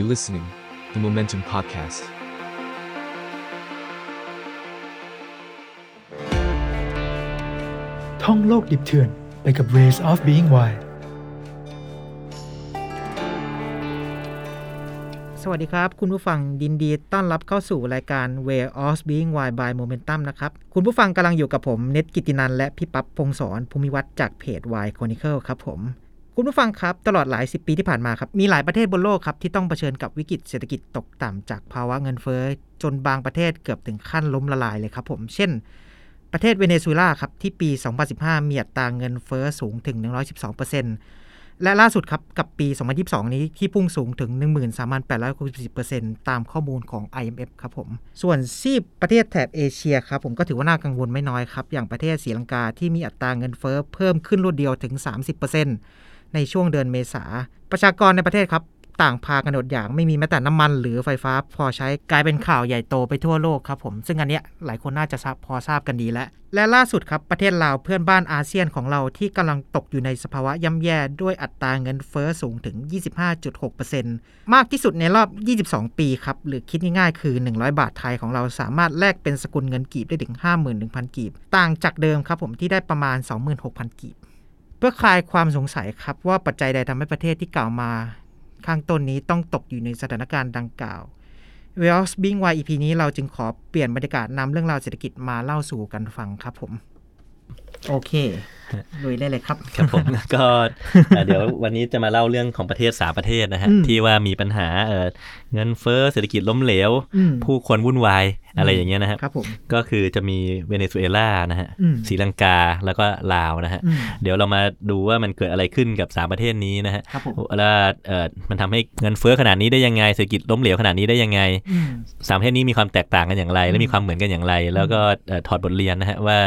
You listening, the Momentum Podcast. ท่องโลกดิบเถื่อนไปกับ Ways of Being Wild สวัสดีครับ คุณผู้ฟังยินดีต้อนรับเข้าสู่รายการ Way of Being Wild by Momentum นะครับ คุณผู้ฟังกำลังอยู่กับผมเน็ตกิตินันและพี่ปั๊บพงศรภูมิวัตรจากเพจ Y Chronicle ครับผม คุณผู้ฟังครับ ตลอดหลายสิบปีที่ผ่านมาครับ มีหลายประเทศบนโลกครับ ที่ต้องเผชิญกับวิกฤตเศรษฐกิจตกต่ำจากภาวะเงินเฟ้อจนบางประเทศเกือบถึงขั้นล้มละลายเลยครับผม เช่น ประเทศเวเนซุเอลาครับ ที่ปี 2015 มีอัตราเงินเฟ้อสูงถึง 112%และล่าสุดครับ กับปี 2022 นี้ที่พุ่งสูงถึง 13,860%ตามข้อมูลของ IMF ครับผม ส่วนซีประเทศแถบเอเชียครับผมก็ถือว่าน่ากังวลไม่น้อยครับ อย่างประเทศศรีลังกาที่มีอัตราเงินเฟ้อเพิ่มขึ้นรวดเดียวถึง 30% ในช่วงเดือนเมษา ประชากรในประเทศครับ ต่างพากันอดอยากไม่มีแม้แต่น้ำมันหรือไฟฟ้าพอใช้กลายเป็นข่าวใหญ่โตไปทั่วโลกครับผม ซึ่งอันเนี้ยหลายคนน่าจะทราบพอทราบกันดีแล้ว และล่าสุดครับประเทศลาวเพื่อนบ้านอาเซียนของเราที่กำลังตกอยู่ในสภาวะย่ำแย่ด้วยอัตราเงินเฟอ้อสูงถึง 25.6%มากที่สุดในรอบ 22 ปีครับหรือคิดง่ายๆคือ 100 บาทไทยของเราสามารถแลกเป็นสกุลเงินกีบได้ถึง 51,000 กีบ ต่างจากเดิมครับผมที่ได้ประมาณ 26,000 กีบ เพื่อคลายความสงสัยครับว่าปัจจัยใดทำให้ประเทศที่กล่าวมาข้างต้นนี้ต้องตกอยู่ในสถานการณ์ดังกล่าว w e l s Being Why EP นี้เราจึงขอเปลี่ยนบรรยากาศนำเรื่องราวเศรษฐกิจมาเล่าสู่กันฟังครับผม โอเคลุยได้เลยครับครับผมก็เอ่อเดี๋ยววันนี้จะมาเล่าเรื่องของประเทศสามประเทศนะฮะอืมที่ว่ามีปัญหาเอ่อเงินเฟ้อเศรษฐกิจล้มเหลวอืมผู้คนวุ่นวายอะไรอย่างเงี้ยนะครับครับผมก็คือจะมีเวเนซุเอลานะฮะอืมศรีลังกาแล้วก็ลาวนะฮะอืมเดี๋ยวเรามาดูว่ามันเกิดอะไรขึ้นกับสามประเทศนี้นะฮะครับผมแล้วเอ่อมันทำให้เงินเฟ้อขนาดนี้ได้ยังไงเศรษฐกิจล้มเหลวขนาดนี้ได้ยังไงอืมสามประเทศนี้มีความแตกต่างกันอย่างไร และมีความเหมือนกันอย่างไร แล้วก็เอ่อถอดบทเรียนนะฮะว่า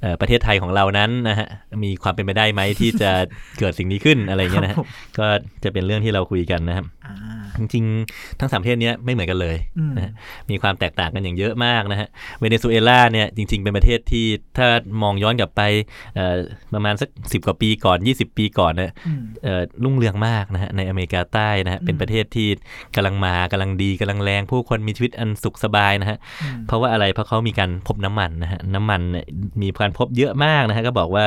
เอ่อประเทศไทยของเรานั้นนะฮะมีความเป็นไปได้ไหมที่จะเกิดสิ่งนี้ขึ้นอะไรอย่างเงี้ยนะฮะครับผมก็จะเป็นเรื่องที่เราคุยกันนะครับอ่า จริงๆ ทั้งสามประเทศเนี้ยไม่เหมือนกันเลยอืมนะฮะมีความแตกต่างกันอย่างเยอะมากนะฮะเวเนซุเอลาเนี่ยจริง ๆ เป็นประเทศที่ถ้ามองย้อนกลับไปเอ่อประมาณสักสิบกว่าปีก่อน 20 ปีก่อนเนี่ยอืมเอ่อรุ่งเรืองมากนะฮะในอเมริกาใต้นะฮะอืมเป็นประเทศที่กำลังมากำลังดีกำลังแรง ผู้คนมีชีวิตอันสุขสบายนะฮะอืมเพราะว่าอะไรเพราะเขามีการพบน้ำมันนะฮะน้ำมันเนี่ยมีการพบเยอะมากนะฮะก็บอกว่า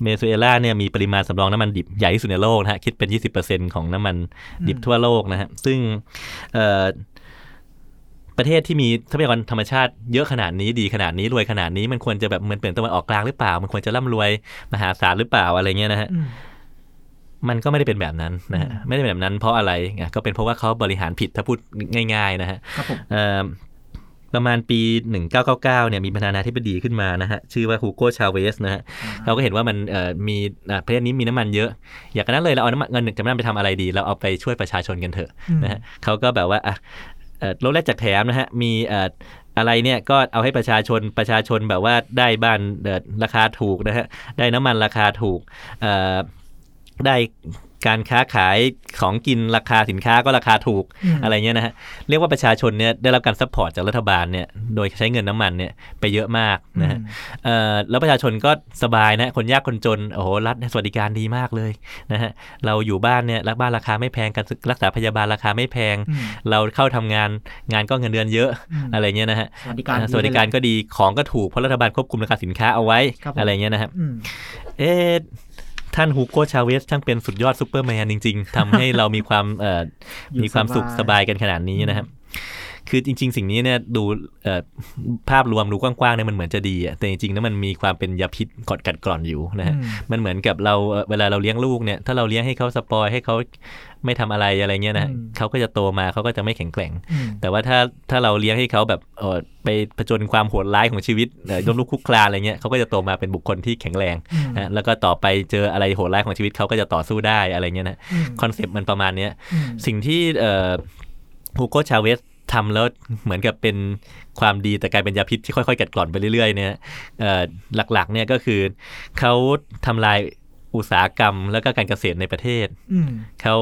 เวเนซุเอลาเนี่ยมีปริมาณสำรองน้ำมันดิบใหญ่ที่สุดในโลกนะฮะคิดเป็น 20%ของน้ำมันดิบทั่วโลกนะฮะซึ่งเอ่อประเทศที่มีทรัพยากรธรรมชาติเยอะขนาดนี้ดีขนาดนี้รวยขนาดนี้มันควรจะแบบเหมือนเปลี่ยนตะวันออกกลางหรือเปล่า มันควรจะร่ำรวยมหาศาลหรือเปล่าอะไรเงี้ยนะฮะอืมมันก็ไม่ได้เป็นแบบนั้นนะฮะอืมไม่ได้เป็นแบบนั้นเพราะอะไรอะก็เป็นเพราะว่าเขาบริหารผิดถ้าพูดง่าย ๆ นะฮะครับผมเอ่อ ประมาณปี 1999เนี่ยมีประธานาธิบดีขึ้นมานะฮะชื่อว่าฮูโกชาเวสนะฮะเขาก็เห็นว่ามันเอ่อมีอะประเทศนี้มีน้ำมันเยอะ อยากกันนั้นเลยเราเอาน้ำมันเงินจากนั้นไปทำอะไรดี เราเอาไปช่วยประชาชนกันเถอะอืมนะฮะเขาก็แบบว่าอะเอ่อลดแลกจากแถมนะฮะมีเอ่ออะไรเนี่ยก็เอาให้ประชาชนประชาชนแบบว่าได้บ้านเอ่อราคาถูกนะฮะได้น้ำมันราคาถูกเอ่อได้ การค้าขายของกินราคาสินค้าก็ราคาถูกอืมอะไรเงี้ยนะฮะเรียกว่าประชาชนเนี่ยได้รับการ support จากรัฐบาลเนี่ยโดยใช้เงินน้ำมันเนี่ยไปเยอะมากนะฮะเอ่อแล้วประชาชนก็สบายนะคนยากคนจนโอ้โหรัฐสวัสดิการดีมากเลยนะฮะเราอยู่บ้านเนี่ยรักบ้านราคาไม่แพงการรักษาพยาบาลราคาไม่แพงอืมเราเข้าทำงานงานก็เงินเดือนเยอะอืมอะไรเงี้ยนะฮะสวัสดิการอ่าสวัสดิการก็ดีของก็ถูกเพราะรัฐบาลควบคุมราคาสินค้าเอาไว้ครับผมอะไรเงี้ยนะครับอืมเอ๊ะ ท่านฮูโกชาเวสช่างเป็นสุดยอดซูเปอร์แมนจริง ๆทำให้เรามีความเอ่ออยู่มีความสุขสสบาบายยกันขนาดนี้นะครับ คือจริง ๆ สิ่งนี้เนี่ยดูเอ่อภาพรวมดูกว้างๆเนี่ยมันเหมือนจะดีอะแต่จริงๆแล้วมันมีความเป็นยาพิษกดกัดกร่อนอยู่นะฮะอืมมันเหมือนกับเราเอ่อเวลาเราเลี้ยงลูกเนี่ยถ้าเราเลี้ยงให้เขา spoil ให้เขาไม่ทำอะไรอะไรเงี้ยนะอืมเขาก็จะโตมาเขาก็จะไม่แข็งแกร่งอืมแต่ว่าถ้าถ้าเราเลี้ยงให้เขาแบบเออไปผจญความโหดร้ายของชีวิตเอ่อล้มลุกคลุกคลานอะไรเงี้ยเขาก็จะโตมาเป็นบุคคลที่แข็งแรงอืมนะแล้วก็ต่อไปเจออะไรโหดร้ายของชีวิตเขาก็จะต่อสู้ได้อะไรเงี้ยนะอืม concept มันประมาณเนี้ยอืมสิ่งที่เอ่อฮูโกชาเวส ทำแล้วเหมือนกับเป็นความดีแต่กลายเป็นยาพิษที่ค่อยๆกัดกร่อนไปเรื่อยๆเนี่ยเอ่อหลักๆเนี่ยก็คือเขาทำลายอุตสาหกรรมแล้วก็การเกษตรในประเทศอืมเขา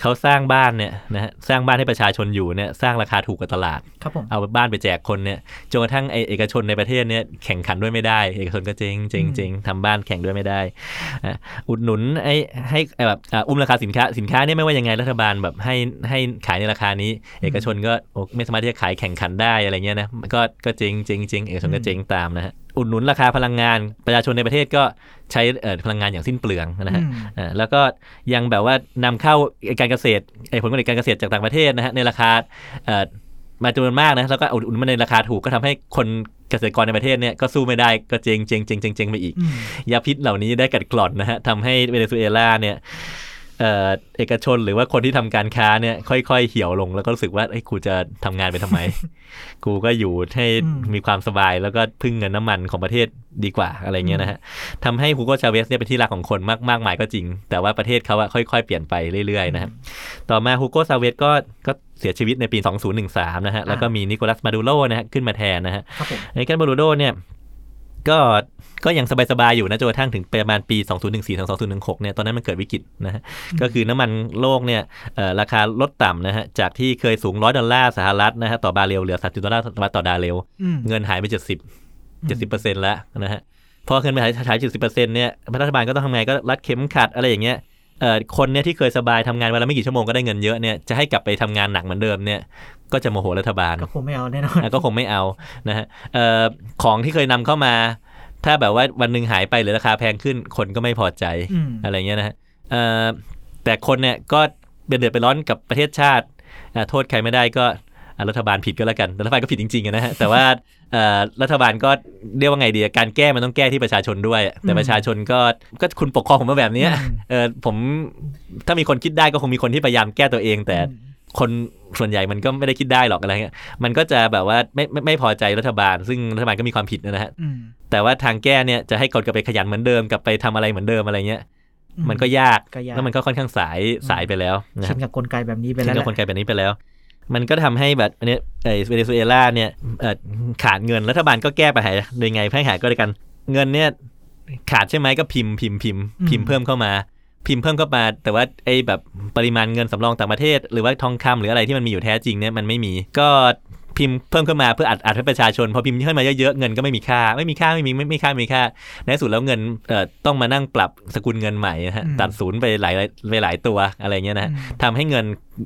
เอ่อเขาสร้างบ้านเนี่ยนะฮะสร้างบ้านให้ประชาชนอยู่เนี่ยสร้างราคาถูกกว่าตลาด ครับผมเอาบ้านไปแจกคนเนี่ยจนกระทั่งไอเอกชนในประเทศเนี่ยแข่งขันด้วยไม่ได้ เอกชนก็เจ๊งเจ๊งเจ๊งทำบ้านแข่งด้วยไม่ได้อะอุดหนุนไอให้แบบอะอุ้มราคาสินค้าสินค้าเนี่ยไม่ว่ายังไงรัฐบาลแบบให้ให้ขายในราคานี้ เอกชนก็โอ้ไม่สามารถที่จะขายแข่งขันได้อะไรเงี้ยนะก็ก็เจ๊งเจ๊งเจ๊งเอกชนก็เจ๊งตามนะฮะ อุดหนุนราคาพลังงาน ประชาชนในประเทศก็ใช้เอ่อพลังงานอย่างสิ้นเปลืองนะฮะอืมอ่าแล้วก็ยังแบบว่านำเข้าการเกษตรไอ้ผลผลิตการเกษตรจากต่างประเทศนะฮะในราคาเอ่อมาจำนวนมากนะแล้วก็อุดหนุนมาในราคาถูกก็ทำให้คนเกษตรกรในประเทศเนี่ยก็สู้ไม่ได้ก็เจงเจงเจงเจงเจงไปอีกอืมยาพิษเหล่านี้ได้กัดกร่อนนะฮะทำให้เวเนซุเอลาเนี่ย เอ่อเอกชนหรือว่าคนที่ทำการค้าเนี่ยค่อยๆ เหี่ยวลงแล้วก็รู้สึกว่าไอ้ยกูจะทำงานไปทำไม กูก็อยู่ให้มีความสบายแล้วก็พึ่งเงินน้ำมันของประเทศดีกว่าอะไรเงี้ยนะฮะทำให้ฮูโกชาเวสเนี่ยเป็นที่รักของคนมากมากมายก็จริง แต่ว่าประเทศเขาอะค่อยๆ เปลี่ยนไปเรื่อยๆนะครับต่อมาฮูโกชาเวสก็ก็เสียชีวิตในปี 2013 นะฮะแล้วก็มีนิโคลัสมาดูโรนะฮะขึ้นมาแทนนะฮะครับผมไอ้กันมาดูโรเนี่ย ก็ก็ยังสบายๆอยู่นะจนกระทั่งถึงประมาณปี 2014ถึง2016 เนี่ยตอนนั้นมันเกิดวิกฤตนะฮะก็คือน้ำมันโลกเนี่ยเอ่อราคาลดต่ำนะฮะจากที่เคยสูง 100 ดอลลาร์สหรัฐนะฮะต่อบาร์เรลเหลือ 30 ดอลลาร์ต่อบาร์เรลอืมเงินหายไป 70 70เปอร์เซ็นต์แล้วนะฮะพอเงินไปหายหาย70เปอร์เซ็นต์เนี่ยรัฐบาลก็ต้องทำไงก็รัดเข็มขัดอะไรอย่างเงี้ย เอ่อคนเนี่ยที่เคยสบายทำงานวันละไม่กี่ชั่วโมงก็ได้เงินเยอะเนี่ยจะให้กลับไปทำงานหนักเหมือนเดิมเนี่ยก็จะโมโหรัฐบาลก็คงไม่เอาแน่นอนอะก็คงไม่เอานะฮะเอ่อของที่เคยนำเข้ามา ถ้าแบบว่าวันหนึ่งหายไปหรือราคาแพงขึ้นคนก็ไม่พอใจอืมอะไรเงี้ยนะฮะเอ่อแต่คนเนี่ยก็เดือดเดือดไปร้อนกับประเทศชาติอะโทษใครไม่ได้ก็อะ รัฐบาลผิดก็แล้วกัน รัฐบาลก็ผิดจริงๆอะนะฮะ แต่ว่าเอ่อรัฐบาลก็เรียกว่าไงดี การแก้มันต้องแก้ที่ประชาชนด้วย แต่ประชาชนก็ก็คุณปกครองผมมาแบบเนี้ยอืมเออผมถ้ามีคนคิดได้ก็คงมีคนที่พยายามแก้ตัวเอง แต่อืมคนส่วนใหญ่มันก็ไม่ได้คิดได้หรอกอะไรเงี้ย มันก็จะแบบว่าไม่ไม่ไม่พอใจรัฐบาล ซึ่งรัฐบาลก็มีความผิดนะฮะอืมแต่ว่าทางแก้เนี่ยจะให้คนกลับไปขยันเหมือนเดิมกลับไปทำอะไรเหมือนเดิมอะไรเงี้ยมันก็ยากก็ยาก แล้วมันก็ค่อนข้างสายสายไปแล้วนะชิฮะนกับกลไกแบบนี้ไปถึแล้วงแหกับละคนกลายแบบนี้ไปแล้ว มันก็ทำให้แบบอันเนี้ยไอ้เวเนซุเอลาเนี่ยเอ่อขาดเงินรัฐบาลก็แก้ปัญหาโดยไงให้หาก็ได้กันเงินเนี่ยขาดใช่ไหมก็พิมพ์พิมพ์พิมพ์พิมพ์เพิ่มเข้ามา พิมพ์เพิ่มเข้ามา แต่ว่าไอ้แบบปริมาณเงินสำรองต่างประเทศ หรือว่าทองคำหรืออะไรที่มันมีอยู่แท้จริงเนี่ยมันไม่มี ก็ พิมพ์เพิ่มขึ้นมาเพื่ออัดอัดให้ประชาชน พอพิมพ์ขึ้นมาเยอะๆเงินก็ไม่มีค่า ไม่มีค่าไม่มีไม่มีค่าไม่มีค่าในที่สุดแล้วเงินเอ่อต้องมานั่งปรับสกุลเงินใหม่นะฮะตัดศูนย์ไปหลายไปหลายตัวอะไรเงี้ยนะฮะอืมทำให้เงิน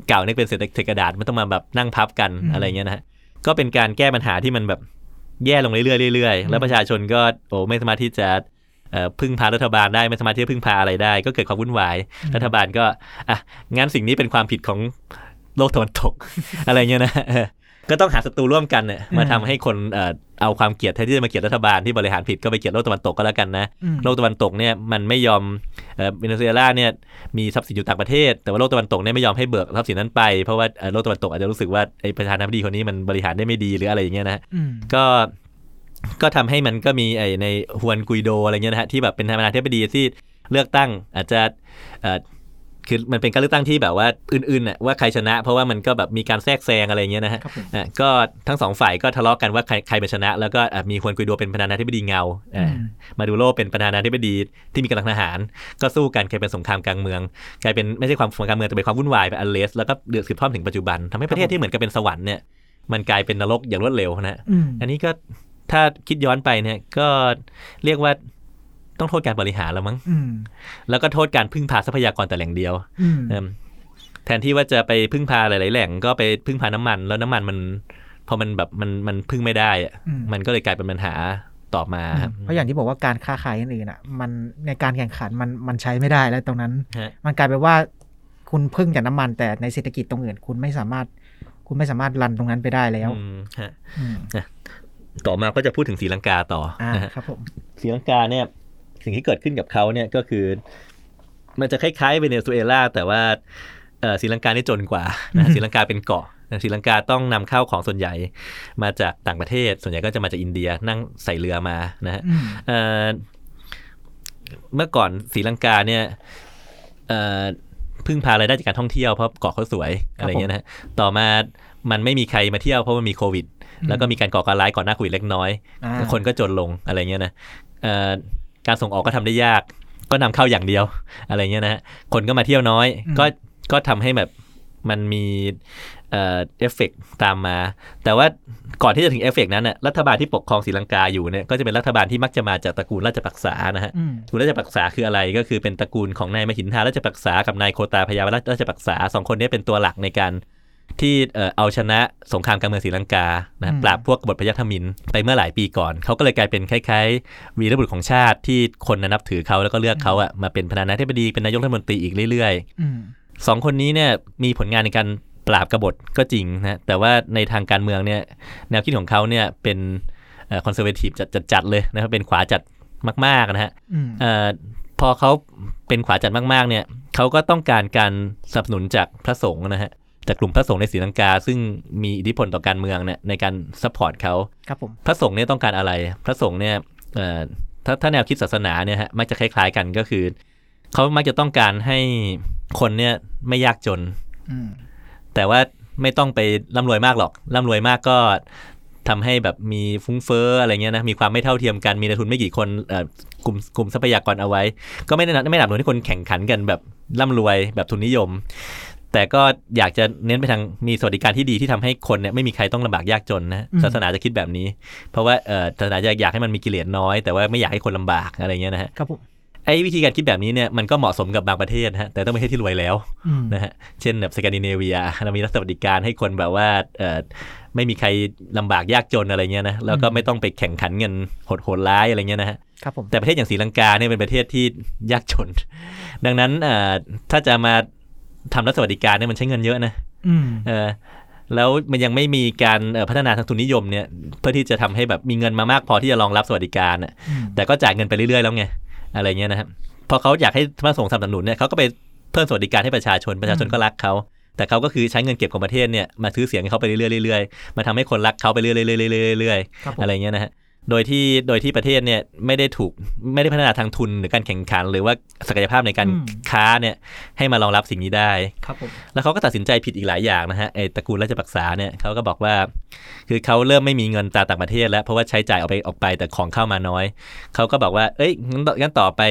เก่าเนี่ยเป็นเศษกระดาษมันต้องมาแบบนั่งพับกันอืมอะไรเงี้ยนะฮะก็เป็นการแก้ปัญหาที่มันแบบแย่ลงเรื่อยๆเรื่อยๆแล้วประชาชนก็โอ้ไม่สามารถที่จะเอ่อพึ่งพารัฐบาลได้ไม่สามารถที่จะพึ่งพาอะไรได้ ก็เกิดความวุ่นวายรัฐบาลก็อะงั้นสิ่งนี้เป็นความผิดของโลกตะวันตกอะไรเงี้ยนะเออ ก็ต้องหาศัตรูร่วมกันเนี่ยมาทำให้คนเอ่อเอาความเกลียดแทนที่จะมาเกลียดรัฐบาลที่บริหารผิดก็ไปเกลียดโลกตะวันตกก็แล้วกันนะอืมโลกตะวันตกเนี่ยมันไม่ยอมเอ่อเวเนซุเอลาเนี่ยมีทรัพย์สินอยู่ต่างประเทศ แต่ว่าโลกตะวันตกเนี่ยไม่ยอมให้เบิกทรัพย์สินนั้นไปเพราะว่าเอ่อโลกตะวันตกอาจจะรู้สึกว่าไอ้ประธานาธิบดีคนนี้มันบริหารได้ไม่ดีหรืออะไรอย่างเงี้ยนะอืมก็ก็ทำให้มันก็มีไอ้ในฮวนกุยโดอะไรเงี้ยนะฮะที่แบบเป็นประธานาธิบดีที่เลือกตั้งอาจจะเอ่อ คือมันเป็นการเลือกตั้งที่แบบว่าอื่นๆน่ะว่าใครชนะ เพราะว่ามันก็แบบมีการแทรกแซงอะไรเงี้ยนะฮะครับผมอะก็ทั้งสองฝ่ายก็ทะเลาะกันว่าใครใครเป็นชนะ แล้วก็อะมีฮวนกุยโดเป็นประธานาธิบดีเงาอะอืมมาดูโรเป็นประธานาธิบดีที่มีกำลังทหาร ก็สู้กันกลายเป็นสงครามกลางเมืองกลายเป็นไม่ใช่ความสงครามกลางเมืองแต่เป็นความวุ่นวายเป็นอันเลสแล้วก็เดือดสืบทอดถึงปัจจุบันทำให้ประเทศที่เหมือนกับเป็นสวรรค์เนี่ยมันกลายเป็นนรกอย่างรวดเร็วนะฮะอืมอันนี้ก็ถ้าคิดย้อนไปเนี่ยก็เรียกว่า ต้องโทษการบริหารแล้วมั้งอืมแล้วก็โทษการพึ่งพาทรัพยากรแต่แหล่งเดียวอืมเอิ่มแทนที่ว่าจะไปพึ่งพาหลาย ๆ แหล่งก็ไปพึ่งพาน้ำมัน แล้วน้ำมันมันพอมันแบบมันมันพึ่งไม่ได้อะอืมมันก็เลยกลายเป็นปัญหาต่อมาครับเพราะอย่างที่บอกว่าการค้าขายอื่นๆอะ มันในการแข่งขันมันมันใช้ไม่ได้แล้วตรงนั้นฮะมันกลายเป็นว่าคุณพึ่งจากน้ำมันแต่ในเศรษฐกิจตรงอื่น คุณไม่สามารถ คุณไม่สามารถรันตรงนั้นไปได้แล้วอืมฮะอืมต่อมาก็จะพูดถึงศรีลังกาต่ออ่านะฮะครับผมศรีลังกาเนี่ย สิ่งที่เกิดขึ้นกับเขาเนี่ยก็คือ มันจะคล้ายๆเวเนซุเอลาแต่ว่าเอ่อศรีลังกานี่จนกว่านะศรีลังกาเป็นเกาะนะศรีลังกาต้องนำเข้าของส่วนใหญ่มาจากต่างประเทศ ส่วนใหญ่ก็จะมาจากอินเดียนั่งใส่เรือมานะฮะอืมเอ่อเมื่อก่อนศรีลังกาเนี่ยเอ่อพึ่งพารายได้จากการท่องเที่ยวเพราะเกาะเขาสวยอะไรเงี้ยนะฮะต่อมามันไม่มีใครมาเที่ยวเพราะมันมีโควิด แล้วก็มีการก่อการร้ายก่อนหน้าโควิดเล็กน้อยอ่าคนก็จนลงอะไรเงี้ยนะเอ่อ การส่งออกก็ทำได้ยาก ก็นำเข้าอย่างเดียว อะไรเงี้ยนะฮะคนก็มาเที่ยวน้อย ก็ก็ทำให้แบบมันมีเอ่อเอฟเฟกต์ตามมา แต่ว่าก่อนที่จะถึงเอฟเฟกต์นั้นน่ะรัฐบาลที่ปกครองศรีลังกาอยู่เนี่ยก็จะเป็นรัฐบาลที่มักจะมาจากตระกูลราชปักษานะฮะอืมตระกูลราชปักษาคืออะไรก็คือเป็นตระกูลของนายมหินทาราชปักษากับนายโคตาบายาราชปักษาสองคนนี้เป็นตัวหลักในการ ที่เอ่อเอาชนะสงครามกลางเมืองศรีลังกานะอืมปราบพวกกบฏพยัคฆ์มินไปเมื่อหลายปีก่อน เขาก็เลยกลายเป็นคล้ายๆวีรบุรุษของชาติที่คนน่ะนับถือเขาแล้วก็เลือกเขาอะมาเป็นประธานาธิบดีเป็นนายกรัฐมนตรีอีกเรื่อยๆอืมสองคนนี้เนี่ยมีผลงานในการปราบกบฏก็จริงนะแต่ว่าในทางการเมืองเนี่ยแนวคิดของเขาเนี่ยเป็นคอนเซอร์เวทีฟจัดๆเลยนะครับเป็นขวาจัดมากๆนะฮะอืมเอ่อพอเขาเป็นขวาจัดมากๆเนี่ยเขาก็ต้องการการสนับสนุนจากพระสงฆ์นะฮะ จากกลุ่มพระสงฆ์ในศรีลังกา ซึ่งมีอิทธิพลต่อการเมืองเนี่ยในการ support เขาครับผมพระสงฆ์เนี่ยต้องการอะไร พระสงฆ์เนี่ยเอ่อถ้าถ้าแนวคิดศาสนาเนี่ยฮะมักจะคล้าย ๆกันก็คือเขามักจะต้องการให้คนเนี่ยไม่ยากจนอืมแต่ว่าไม่ต้องไปร่ำรวยมากหรอกร่ำรวยมากก็ทำให้แบบมีฟุ้งเฟ้ออะไรเงี้ยนะมีความไม่เท่าเทียมกันมีนายทุนไม่กี่คนเอ่อกลุ่มกลุ่มทรัพยากรเอาไว้ ก็ไม่ได้นัไม่หนับหนุนให้คนแข่งขันกันแบบร่ำรวยแบบทุนนิยม แต่ก็อยากจะเน้นไปทางมีสวัสดิการที่ดีที่ทำให้คนเนี่ยไม่มีใครต้องลำบากยากจนนะศาสนาจะคิดแบบนี้ เพราะว่าเอ่อศาสนาจะอยากให้มันมีกิเลสน้อย แต่ว่าไม่อยากให้คนลำบากอะไรเงี้ยนะฮะครับผมไอ้วิธีการคิดแบบนี้เนี่ยมันก็เหมาะสมกับบางประเทศนะฮะแต่ต้องไม่ใช่ที่รวยแล้วอืมนะฮะเช่นแบบสแกนดิเนเวียเรามีรัฐสวัสดิการให้คนแบบว่าเอ่อไม่มีใครลำบากยากจนอะไรเงี้ยนะแล้วก็ไม่ต้องไปแข่งขันเงินโหดโหดร้ายอะไรเงี้ยนะฮะครับผมแต่ประเทศอย่างศรีลังกาเนี่ยเป็นประเทศที่ยากจน ดังนั้นเอ่อถ้าจะมา ทำรัฐสวัสดิการเนี่ยมันใช้เงินเยอะนะอืมเออแล้วมันยังไม่มีการเอ่อพัฒนาทางทุนนิยมเนี่ยเพื่อที่จะทำให้แบบมีเงินมามากพอที่จะรองรับสวัสดิการน่ะอืมแต่ก็จ่ายเงินไปเรื่อยๆแล้วไงอะไรเงี้ยนะครับพอเขาอยากให้พระสงฆ์สนับสนุนเนี่ยเขาก็ไปเพิ่มสวัสดิการให้ประชาชนประชาชนก็รักเขาแต่เขาก็คือใช้เงินเก็บของประเทศเนี่ยมาซื้อเสียงให้เขาไปเรื่อยๆเรื่อยๆมาทำให้คนรักเขาไปเรื่อยๆเรื่อยๆครับผมอะไรเงี้ยนะฮะ โดยที่โดยที่ประเทศเนี่ยไม่ได้ถูกไม่ได้พัฒนาทางทุนหรือการแข่งขัน หรือว่าศักยภาพในการอืมค้าเนี่ยให้มารองรับสิ่งนี้ได้ครับผมแล้วเขาก็ตัดสินใจผิดอีกหลายอย่างนะฮะไอ้ตระกูลราชปักษาเนี่ยเขาก็บอกว่า คือเขาเริ่มไม่มีเงินจากต่างประเทศ แล้วเพราะว่าใช้จ่ายออกไปออกไปแต่ของเข้ามาน้อยเขาก็บอกว่าเอ้ยงั้นต่องั้นต่อไป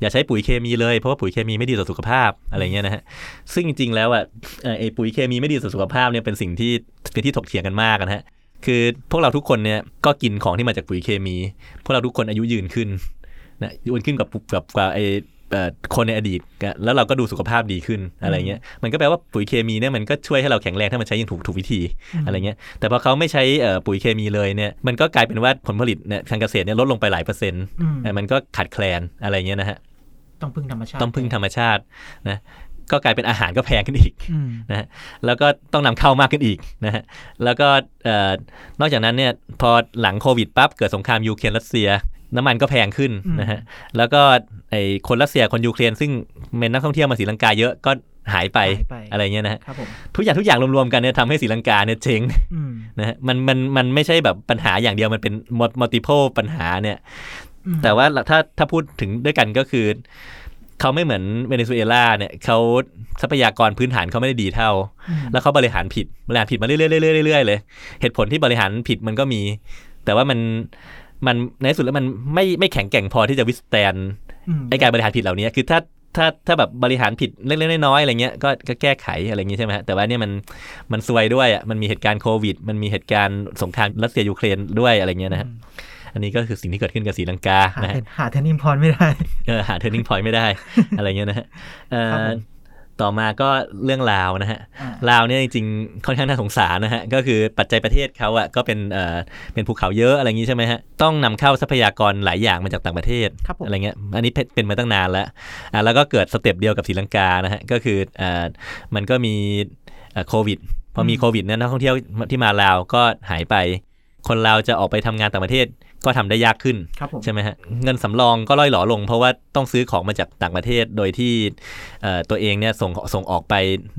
อย่าใช้ปุ๋ยเคมีเลยเพราะว่าปุ๋ยเคมีไม่ดีต่อสุขภาพอะไรเงี้ยนะฮะซึ่งจริงๆแล้วอะเอ่อไอ้ปุ๋ยเคมีไม่ดีต่อสุขภาพเนี่ยเป็นสิ่งที่เป็นที่ถกเถียงกันมากนะฮะ คือพวกเราทุกคนเนี่ยก็กินของที่มาจากปุ๋ยเคมี พวกเราทุกคนอายุยืนขึ้นนะยืนขึ้นกับกับกับไอ้เอ่อคนในอดีตอะแล้วเราก็ดูสุขภาพดีขึ้นอะไรเงี้ยมันก็แปลว่าปุ๋ยเคมีเนี่ยมันก็ช่วยให้เราแข็งแรงถ้ามันใช้อย่างถูกถูกวิธีอะไรเงี้ยแต่พอเขาไม่ใช้เอ่อปุ๋ยเคมีเลยเนี่ยมันก็กลายเป็นว่าผลผลิตเนี่ยทางเกษตรเนี่ยลดลงไปหลายเปอร์เซ็นต์อืมเอ่อมันก็ขาดแคลนอะไรเงี้ยนะฮะต้องพึ่งธรรมชาติต้องพึ่งธรรมชาตินะ ก็กลายเป็นอาหารก็แพงขึ้นอีกอืมนะฮะแล้วก็ต้องนำเข้ามากขึ้นอีกนะฮะแล้วก็เอ่อนอกจากนั้นเนี่ยพอหลังโควิดปั๊บเกิดสงครามยูเครนรัสเซียน้ำมันก็แพงขึ้นอืมนะฮะแล้วก็ไอคนรัสเซียคนยูเครนซึ่งเป็นนักท่องเที่ยวมาศรีลังกาเยอะก็หายไปหายไปอะไรเงี้ยนะฮะครับผมทุกอย่างทุกอย่างรวมๆกันเนี่ยทำให้ศรีลังกาเนี่ยเจ๊งอืมนะฮะมันมันมันไม่ใช่แบบปัญหาอย่างเดียวมันเป็น multiple ปัญหาเนี่ยอืมแต่ว่าถ้าถ้าพูดถึงด้วยกันก็คือ เขาไม่เหมือนเวเนซุเอลาเนี่ยเขาทรัพยากรพื้นฐานเขาไม่ได้ดีเท่าอืมแล้วเขาบริหารผิดบริหารผิดมาเรื่อยๆเรื่อยๆเรื่อยๆเลย เหตุผลที่บริหารผิดมันก็มี แต่ว่ามันมันในที่สุดแล้วมันไม่ไม่แข็งแกร่งพอที่จะวิสแตนมไอการบริหารผิดเหล่านี้คือถ้าถ้าถ้าแบบบริหารผิดเล็กๆน้อยๆอะไรเงี้ยก็ก็แก้ไขอะไรอย่างงี้ใช่ไหมฮะแต่ว่าเนี่ยมันมันซวยด้วยอะมันมีเหตุการณ์โควิด มันมีเหตุการณ์สงครามรัสเซียยูเครนด้วยอะไรเงี้ยนะฮะ อืมอันนี้ก็คือสิ่งที่เกิดขึ้นกับศรีลังกาหานะฮะเทนหาเทนนิมพรไม่ได้เออหา turning point ไม่ได้ อะไรเงี้ยนะฮะเอ่อครับผมต่อมาก็เรื่องลาวนะฮะอ่าลาวเนี่ยจริงๆค่อนข้างน่าสงสารนะฮะก็คือปัจจัยประเทศเขาอะก็เป็นเอ่อเป็นภูเขาเยอะอะไรอย่างงี้ใช่ไหมฮะต้องนำเข้าทรัพยากรหลายอย่างมาจากต่างประเทศครับผมอะไรเงี้ยอันนี้เป็นเป็นมาตั้งนานแล้วอ่าแล้วก็เกิด step เดียวกับศรีลังกานะฮะก็คืออ่ามันก็มีเอ่อโควิดพอมีโควิดเนี่ยนักท่องเที่ยวที่มาลาวก็หายไป คนลาวจะออกไปทำงานต่างประเทศ ก็ทำได้ยากขึ้นครับผมใช่ไหมฮะเงินสำรองก็ร่อยหรอลง เพราะว่าต้องซื้อของมาจากต่างประเทศโดยที่เอ่อตัวเองเนี่ยส่งส่งออกไป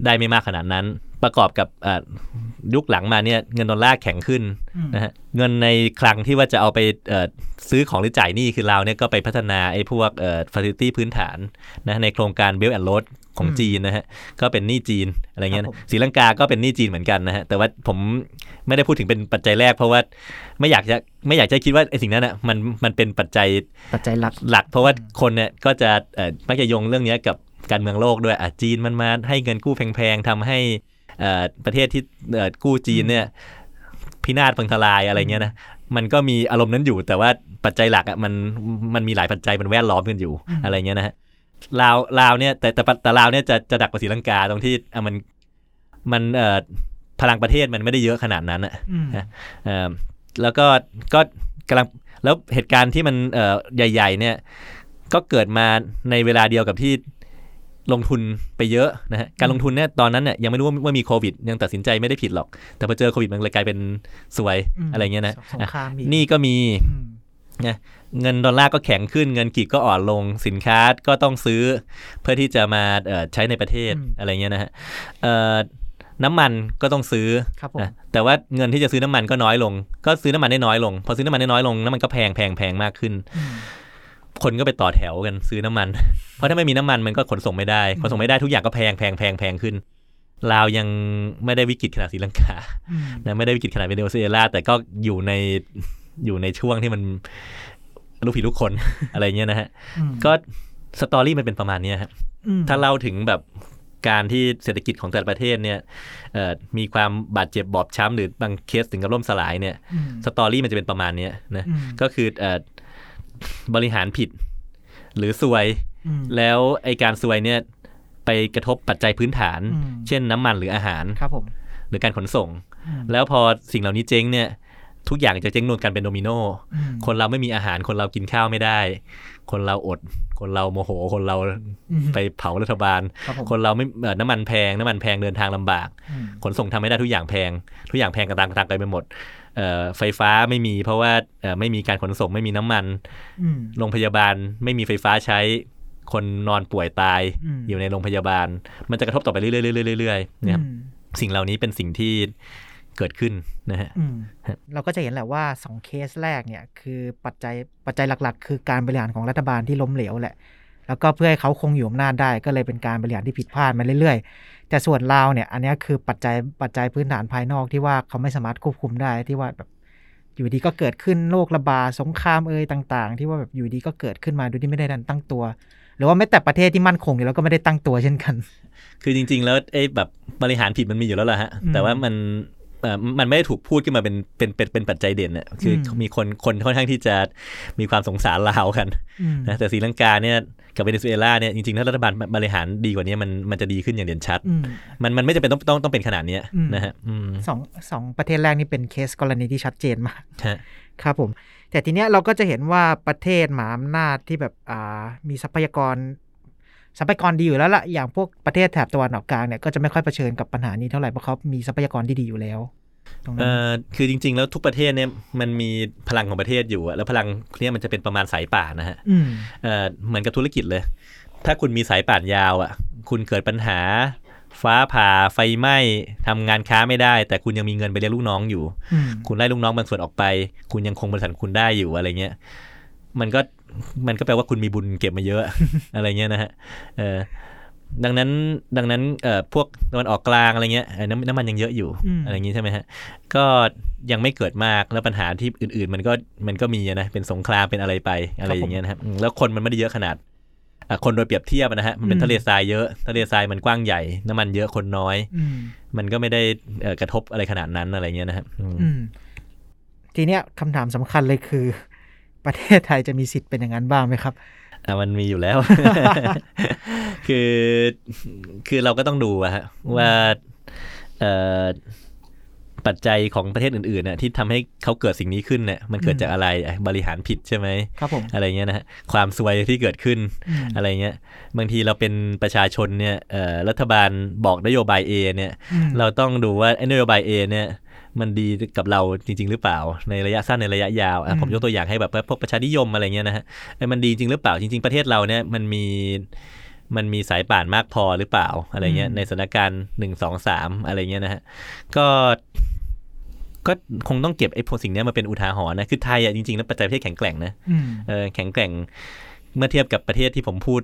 ได้ไม่มากขนาดนั้น ประกอบกับเอ่อยุคหลังมาเนี่ยเงินดอลลาร์แข็งขึ้นอืมนะฮะเงินในคลังที่ว่าจะเอาไปเอ่อซื้อของหรือจ่ายหนี้คือลาวเนี่ยก็ไปพัฒนาไอ้พวกเอ่อฟ a ซิลิตี้พื้นฐานนะในโครงการ Belt and Road ของอืมจีนนะฮะก็เป็นหนี้จีนอะไรเงี้ยครับนะผมศรีลังกาก็เป็นหนี้จีนเหมือนกันนะฮะแต่ว่าผมไม่ได้พูดถึงเป็นปัจจัยแรก เพราะว่าไม่อยากจะไม่อยากจะคิดว่าไอ้สิ่งนั้นอะมันมันเป็นปัจจัยปัจจัยหลักหลัก เพราะว่าคนเนี่ยก็จะเอ่อมักจะโยงเรื่องเนี้ยกับการเมืองโลกด้วยอะจีนมันมาให้เงินกู้แพงๆทำให้เอ่อ ประเทศที่เอ่อกู้จีนเนี่ยพินาศพังทลายอะไรเงี้ยนะมันก็มีอารมณ์นั้นอยู่ แต่ว่าปัจจัยหลักอะมันมันมีหลายปัจจัยมันแวดล้อมกันอยู่อะไรเงี้ยนะฮะลาวลาวเนี่ยแต่แต่แต่ลาวเนี่ยจะจะดักกว่าศรีลังกาตรงที่อะมันมันเอ่อพลังประเทศมันไม่ได้เยอะขนาดนั้นอะอืมนะเอ่อแล้วก็ก็กำลังแล้วเหตุการณ์ที่มันเอ่อใหญ่ ๆ เนี่ย ก็เกิดมาในเวลาเดียวกับที่ ลงทุนไปเยอะนะฮะการลงทุนเนี่ยตอนนั้นเนี่ยยังไม่รู้ว่าว่ามีโควิด ยังตัดสินใจไม่ได้ผิดหรอก แต่พอเจอโควิดมันเลยกลายเป็นสวยมอะไรเงี้ยนะสงครามอีกนี่ก็มีอืมเงินดอลลาร์ก็แข็งขึ้นเงินกีบก็อ่อนลงสินค้าก็ต้องซื้อเพื่อที่จะมาเอ่อใช้ในประเทศอะไรเงี้ยนะฮะเอ่อน้ำมันก็ต้องซื้อครับผมนะแต่ว่าเงินที่จะซื้อน้ำมันก็น้อยลง ก็ซื้อน้ำมันได้น้อยลง พอซื้อน้ำมันได้น้อยลงน้ำมันก็แพงแพงแพงมากขึ้นอืม คนก็ไปต่อแถวกันซื้อน้ำมัน เพราะถ้าไม่มีน้ำมันมันก็ขนส่งไม่ได้ ขนส่งไม่ได้ทุกอย่างก็แพงแพงแพงแพงขึ้น ลาวยังไม่ได้วิกฤตขนาดศรีลังกาอืมนะไม่ได้วิกฤตขนาดเวเนซุเอลา แต่ก็อยู่ในอยู่ในช่วงที่มันลูกผีลูกคนอะไรเงี้ยนะฮะอืมก็ story มันเป็นประมาณเนี้ยครับอืมถ้าเล่าถึงแบบการที่เศรษฐกิจของแต่ละประเทศเนี่ยเอ่อมีความบาดเจ็บบอบช้ำหรือบางเคสถึงกับล่มสลายเนี่ยอืม story มันจะเป็นประมาณเนี้ยนะอืมก็คือเอ่อ บริหารผิด หรือซวยอืมแล้วไอการซวยเนี่ย ไปกระทบปัจจัยพื้นฐานอืมเช่นน้ำมันหรืออาหารครับผมหรือการขนส่งอืมแล้วพอสิ่งเหล่านี้เจ๊งเนี่ย ทุกอย่างจะเจ๊งรวมกันเป็นโดมิโนอืมคนเราไม่มีอาหารคนเรากินข้าวไม่ได้ คนเราอด คนเราโมโห คนเราอืมไปเผารัฐบาลครับผมคนเราไม่เอ่อน้ำมันแพง น้ำมันแพงเดินทางลำบากอืมขนส่งทำไม่ได้ทุกอย่างแพง ทุกอย่างแพงกระตังกระตังไปหมดเอ่อ ไฟฟ้าไม่มีเพราะว่าเอ่อไม่มีการขนส่งไม่มีน้ำมันอืมโรงพยาบาลไม่มีไฟฟ้าใช้ คนนอนป่วยตายอืมอยู่ในโรงพยาบาล มันจะกระทบต่อไปเรื่อยๆเรื่อยๆเนี่ยครับอืมสิ่งเหล่านี้เป็นสิ่งที่เกิดขึ้นนะฮะอืมฮะเราก็จะเห็นแหละว่าสองเคสแรกเนี่ย คือปัจจัยปัจจัยหลักๆ คือการบริหารของรัฐบาลที่ล้มเหลวแหละ แล้วก็เพื่อให้เขาคงอยู่อำนาจได้ก็เลยเป็นการบริหารที่ผิดพลาดมาเรื่อยๆ แต่ส่วนลาวเนี่ย อันเนี้ยคือปัจจัยปัจจัยพื้นฐานภายนอกที่ว่าเขาไม่สามารถควบคุมได้ที่ว่าแบบอยู่ดีก็เกิดขึ้นโรคระบาดสงครามเอ่ยต่าง ๆ ที่ว่าแบบอยู่ดีก็เกิดขึ้นมาโดยที่ไม่ได้ทันตั้งตัว หรือว่าแม้แต่ประเทศที่มั่นคงอยู่แล้วก็ไม่ได้ตั้งตัวเช่นกัน คือจริง ๆ แล้วไอ้แบบบริหารผิดมันมีอยู่แล้วล่ะฮะอืมแต่ว่ามันเอ่อ มันไม่ได้ถูกพูดขึ้นมาเป็นเป็นเป็นเป็นปัจจัยเด่นน่ะคืออมมีคนคนค่อนข้างที่จะมีความสงสารลาวกันอืมนะแต่ศรีลังกาเนี่ยกับเวเนซุเอลาเนี่ยจริงๆถ้ารัฐบาลบริหารดีกว่านี้มันมันจะดีขึ้นอย่างเด่นชัดอืมมันมันไม่จำเป็นต้องต้องต้องเป็นขนาดเนี้ยอืมนะฮะอืมสองสองประเทศแรกนี่เป็นเคสกรณีที่ชัดเจนมากฮะครับผม แต่ทีเนี้ยเราก็จะเห็นว่าประเทศมหาอำนาจที่แบบอ่ามีทรัพยากร ทรัพยากรดีอยู่แล้วล่ะอย่างพวกประเทศแถบตะวันออกกลางเนี่ยก็จะไม่ค่อยเผชิญกับปัญหานี้เท่าไหร่เพราะเขามีทรัพยากรที่ดีอยู่แล้วตรงนั้เอ่นอคือจริง ๆ แล้วทุกประเทศเนี่ยมันมีพลังของประเทศอยู่อะแล้วพลังเนี่ยมันจะเป็นประมาณสายป่านนะฮะอืมเอ่อเหมือนกับธุรกิจเลย ถ้าคุณมีสายป่านยาวอะ คุณเกิดปัญหาฟ้าผ่าไฟไหม้ทำงานค้าไม่ได้ แต่คุณยังมีเงินไปเลี้ยงลูกน้องอยู่อืมคุณไล่ลูกน้องบางส่วนออกไป คุณยังคงบริษัทคุณได้อยู่อะไรเงี้ยมันก็ มันก็แปลว่าคุณมีบุญเก็บมาเยอะอะไรเงี้ยนะฮะเออดังนั้นดังนั้นเอ่อพวกตะวันออกกลางอะไรเงี้ยเอ่อน้ำน้ำมันยังเยอะอยู่อืมอะไรอย่างงี้ใช่ไหมฮะก็ยังไม่เกิดมากแล้วปัญหาที่อื่น ๆ มันก็มันก็มีอะนะเป็นสงครามเป็นอะไรไปอะไรอย่างเงี้ยนะครับอืมแล้วคนมันไม่ได้เยอะขนาดอะคนโดยเปรียบเทียบนะฮะมันเป็นทะเลทรายเยอะทะเลทรายมันกว้างใหญ่น้ำมันเยอะคนน้อยอืมมันก็ไม่ได้เอ่อกระทบอะไรขนาดนั้นอะไรเงี้ยนะครับอืมอืมทีเนี้ยคำถามสำคัญเลยคือ ประเทศไทยจะมีสิทธิ์เป็นอย่างนั้นบ้างไหมครับอะมันมีอยู่แล้ว คือคือเราก็ต้องดูอะฮะว่าเอ่อปัจจัยของประเทศอื่นๆน่ะที่ทำให้เขาเกิดสิ่งนี้ขึ้นเนี่ยมันเกิดจากอะไรอะบริหารผิดใช่ไหมครับผมอะไรเงี้ยนะฮะความซวยที่เกิดขึ้นอืมอะไรเงี้ยบางทีเราเป็นประชาชนเนี่ยเอ่อรัฐบาลบอกนโยบาย A เนี่ยอืมเราต้องดูว่าไอ้นโยบาย A เนี่ย มันดีกับเราจริง ๆ หรือเปล่า ในระยะสั้นในระยะยาวอะผมยกตัวอย่างให้แบบว่าพวกประชานิยมอะไรเงี้ยนะฮะไอ้มันดีจริงหรือเปล่าจริง ๆประเทศเราเนี่ยมันมีมันมีสายป่านมากพอหรือเปล่าอะไรเงี้ยในสถานการณ์หนึ่งสองสามอะไรเงี้ยนะฮะก็ก็คงต้องเก็บไอ้พวกสิ่งเนี้ยมาเป็นอุทาหรณ์นะ คือไทยอะจริงๆแล้วปัจจัยประเทศแข็งแกร่งนะอืมเออแข็งแกร่งเมื่อเทียบกับประเทศที่ผมพูด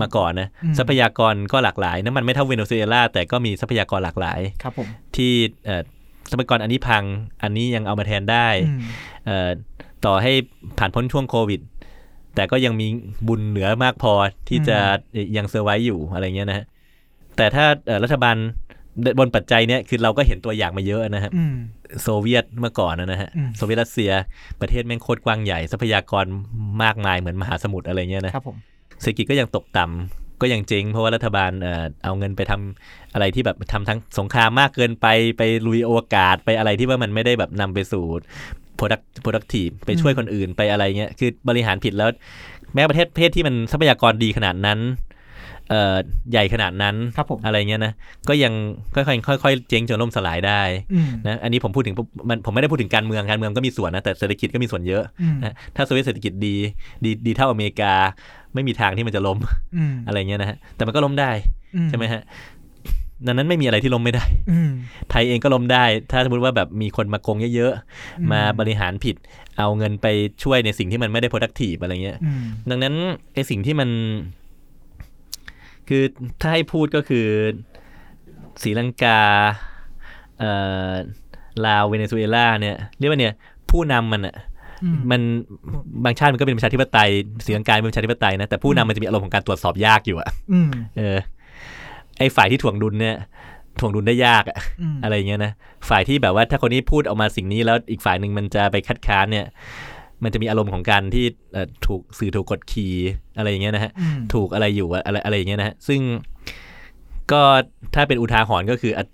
มาก่อนนะอืมทรัพยากรก็หลากหลายน้ำมันไม่เท่าเวเนซุเอลาแต่ก็มีทรัพยากรหลากหลาย ครับผมที่เอ่อ ทรัพยากรอันนี้พัง อันนี้ยังเอามาแทนได้อืมเอ่อต่อให้ผ่านพ้นช่วงโควิด แต่ก็ยังมีบุญเหลือมากพอที่จะยัง survive อยู่อะไรเงี้ยนะฮะแต่ถ้าเอ่อรัฐบาลบนปัจจัยเนี้ยคือเราก็เห็นตัวอย่างมาเยอะนะฮะอืมโซเวียตเมื่อก่อนนะนะฮะอืมโซเวียตรัสเซียประเทศแม่งโคตรกว้างใหญ่ทรัพยากรมากมายเหมือนมหาสมุทรอะไรเงี้ยนะครับผมเศรษฐกิจก็ยังตกต่ำ ก็ยังเจ๊งเพราะว่ารัฐบาลเออเอาเงินไปทำอะไรที่แบบทำทั้งสงครามมากเกินไปไปลุยอวกาศไปอะไรที่ว่ามันไม่ได้แบบนำไปสู่ product productive ไปช่วยคนอื่นไปอะไรเงี้ยคือบริหารผิดแล้ว แม้ประเทศเทศที่มันทรัพยากรดีขนาดนั้น ใหญ่ขนาดนั้นครับผมอะไรเงี้ยนะก็ยังค่อยๆค่อยๆเจ๊งจนล่มสลายได้อืมนะอันนี้ผมพูดถึงมันผมไม่ได้พูดถึงการเมืองการเมืองก็มีส่วนนะแต่เศรษฐกิจก็มีส่วนเยอะอืมนะถ้าโซเวียตเศรษฐกิจดีดีดีเท่าอเมริกา ไม่มีทางที่มันจะล้มอืมอะไรเงี้ยนะฮะแต่มันก็ล้มได้อืใช่ไหมฮะดังนั้นไม่มีอะไรที่ล้มไม่ได้อืมไทยเองก็ล้มได้ ถ้าสมมติว่าแบบมีคนมาโกงเยอะอืมๆมาบริหารผิด เอาเงินไปช่วยในสิ่งที่มันไม่ได้ productive อะไรเงี้ยอืมดังนั้นไอสิ่งที่มัน คือถ้าให้พูดก็คือศรีลังกาเอ่อลาวเวเนซุเอลาเนี่ยเรียกว่าเนี่ยผู้นำมันอะอืมมันบางชาติมันก็เป็นประชาธิปไตยศรีลังกาเป็นประชาธิปไตยนะแต่ผู้นำมันจะมีอารมณ์ของการตรวจสอบยากอยู่อะอืมเออ ไอฝ่ายที่ถ่วงดุลเนี่ยถ่วงดุลได้ยากอะอืมอะไรเงี้ยนะฝ่ายที่แบบว่าถ้าคนนี้พูดออกมาสิ่งนี้แล้วอีกฝ่ายหนึ่งมันจะไปคัดค้านเนี่ย มันจะมีอารมณ์ของการที่เอ่อถูกสื่อถูกกดขี่อะไรอย่างเงี้ยนะฮะอืมถูกอะไรอยู่อะอะไรอะไรอย่างเงี้ยนะฮะซึ่งก็ถ้าเป็นอุทาหรณ์ก็คืออะ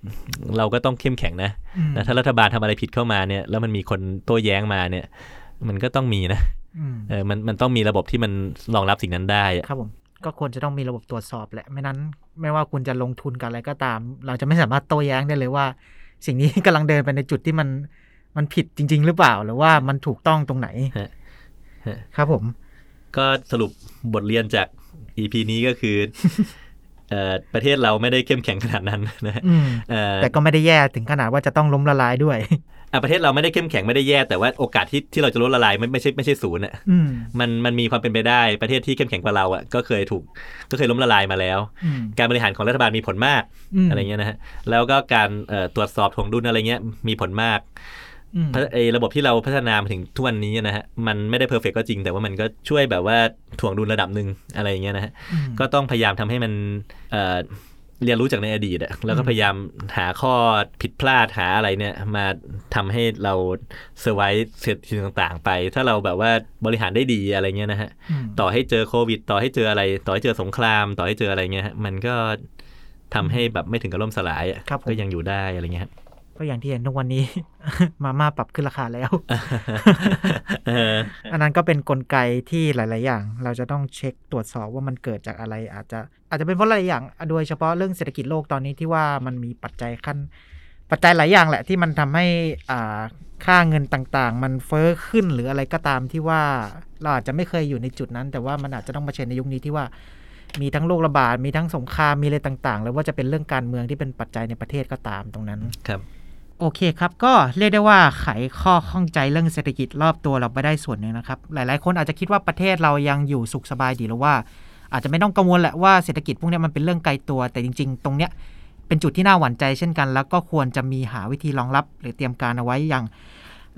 เราก็ต้องเข้มแข็งนะอืมนะถ้ารัฐบาลทำอะไรผิดเข้ามาเนี่ย แล้วมันมีคนโต้แย้งมาเนี่ย มันก็ต้องมีนะอืมเออมันมันต้องมีระบบที่มันรองรับสิ่งนั้นได้อะครับผมก็ควรจะต้องมีระบบตรวจสอบแหละไม่นั้น ไม่ว่าคุณจะลงทุนกับอะไรก็ตาม เราจะไม่สามารถโต้แย้งได้เลยว่า สิ่งนี้กำลังเดินไปในจุดที่มัน มันผิดจริง ๆ หรือเปล่าหรือว่ามันถูกต้องตรงไหนฮะฮะครับผม ก็สรุปบทเรียนจาก EP นี้ก็คือเอ่อประเทศเราไม่ได้เข้มแข็งขนาดนั้นนะฮะอืมเอ่อแต่ก็ไม่ได้แย่ถึงขนาดว่าจะต้องล้มละลายด้วยอะประเทศเราไม่ได้เข้มแข็งไม่ได้แย่แต่ว่าโอกาสที่ที่เราจะลดละลายไม่ไม่ใช่ไม่ใช่ศูนย์อะอืมมันมันมีความเป็นไปได้ประเทศที่เข้มแข็งกว่าเราอะก็เคยถูกก็เคยล้มละลายมาแล้วอืมการบริหารของรัฐบาลมีผลมากมอะไรเงี้ยนะฮะแล้วก็การเอ่อตรวจสอบถ่วงดุลอะไรเงี้ยมีผลมากอืมเพราะ ไอ้ระบบที่เราพัฒนามาถึงทุกวันนี้นะฮะมันไม่ได้เพอร์เฟกก็จริง แต่ว่ามันก็ช่วยแบบว่าถ่วงดุลระดับหนึ่งอะไรอย่างเงี้ยนะฮะอืมก็ต้องพยายามทำให้มันเอ่อเรียนรู้จากในอดีตอะแล้วก็อืมพยายามหาข้อผิดพลาดหาอะไรเนี่ยมาทำให้เราเซอร์ไวเสร็จสิ่งต่างๆ ไป ถ้าเราแบบว่าบริหารได้ดีอะไรเงี้ยนะฮะมต่อให้เจอโควิด ต่อให้เจออะไร ต่อให้เจอสงคราม ต่อให้เจออะไรเงี้ยฮะมันก็ทำให้แบบไม่ถึงกับล่มสลายอะครับผมก็ยังอยู่ได้อะไรเงี้ยฮะ ก็อย่างที่เห็นทุกวันนี้ มาม่าปรับขึ้นราคาแล้วเอออันนั้นก็เป็นนกลไกที่หลาย ๆ อย่าง เราจะต้องเช็คตรวจสอบว่ามันเกิดจากอะไร อาจจะอาจจะเป็นเพราะหลายอย่าง โดยเฉพาะเรื่องเศรษฐกิจโลกตอนนี้ที่ว่ามันมีปัจจัยขั้น ปัจจัยหลายอย่างแหละที่มันทำให้อ่าค่าเงินต่าง ๆ มันเฟ้อขึ้นหรืออะไรก็ตามที่ว่าเราอาจจะไม่เคยอยู่ในจุดนั้น แต่ว่ามันอาจจะต้องมาเชิญในยุคนี้ที่ว่ามีทั้งโรคระบาด มีทั้งสงคราม มีอะไรต่าง ๆ แล้วว่าจะเป็นเรื่องการเมืองที่เป็นปัจจัยในประเทศก็ตามตรงนั้น ครับ โอเคครับ ก็เรียกได้ว่าไขข้อข้องใจเรื่องเศรษฐกิจรอบตัวเราไปได้ส่วนหนึ่งนะครับ หลาย ๆ คนอาจจะคิดว่าประเทศเรายังอยู่สุขสบายดีหรือว่า อาจจะไม่ต้องกังวลแหละว่าเศรษฐกิจพวกนี้มันเป็นเรื่องไกลตัว แต่จริง ๆ ตรงเนี้ยเป็นจุดที่น่าหวั่นใจเช่นกัน แล้วก็ควรจะมีหาวิธีรองรับ หรือเตรียมการเอาไว้อย่าง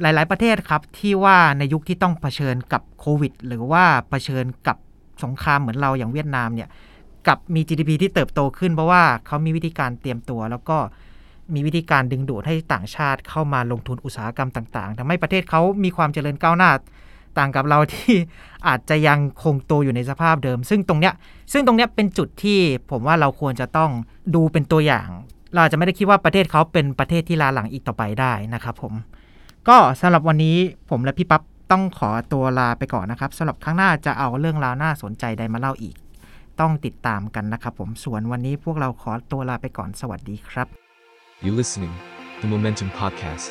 หลาย ๆ ประเทศครับที่ว่าในยุคที่ต้องเผชิญกับโควิด หรือว่าเผชิญกับสงครามเหมือนเราอย่างเวียดนามเนี่ยกับมี GDP ที่เติบโตขึ้นเพราะว่าเขามีวิธีการเตรียมตัวแล้วก็ มีวิธีการดึงดูดให้ต่างชาติเข้ามาลงทุนอุตสาหกรรมต่าง ๆทำให้ประเทศเขามีความเจริญก้าวหน้าต่างกับเราที่อาจจะยังคงตัวอยู่ในสภาพเดิม ซึ่งตรงเนี้ยซึ่งตรงเนี้ยเป็นจุดที่ผมว่าเราควรจะต้องดูเป็นตัวอย่าง เราจะไม่ได้คิดว่าประเทศเขาเป็นประเทศที่ลาหลังอีกต่อไปได้นะครับผม ก็สำหรับวันนี้ผมและพี่ปั๊บต้องขอตัวลาไปก่อนนะครับสำหรับครั้งหน้าจะเอาเรื่องราวน่าสนใจใดมาเล่าอีก ต้องติดตามกันนะครับผมส่วนวันนี้พวกเราขอตัวลาไปก่อนสวัสดีครับ You listening, the Momentum Podcast.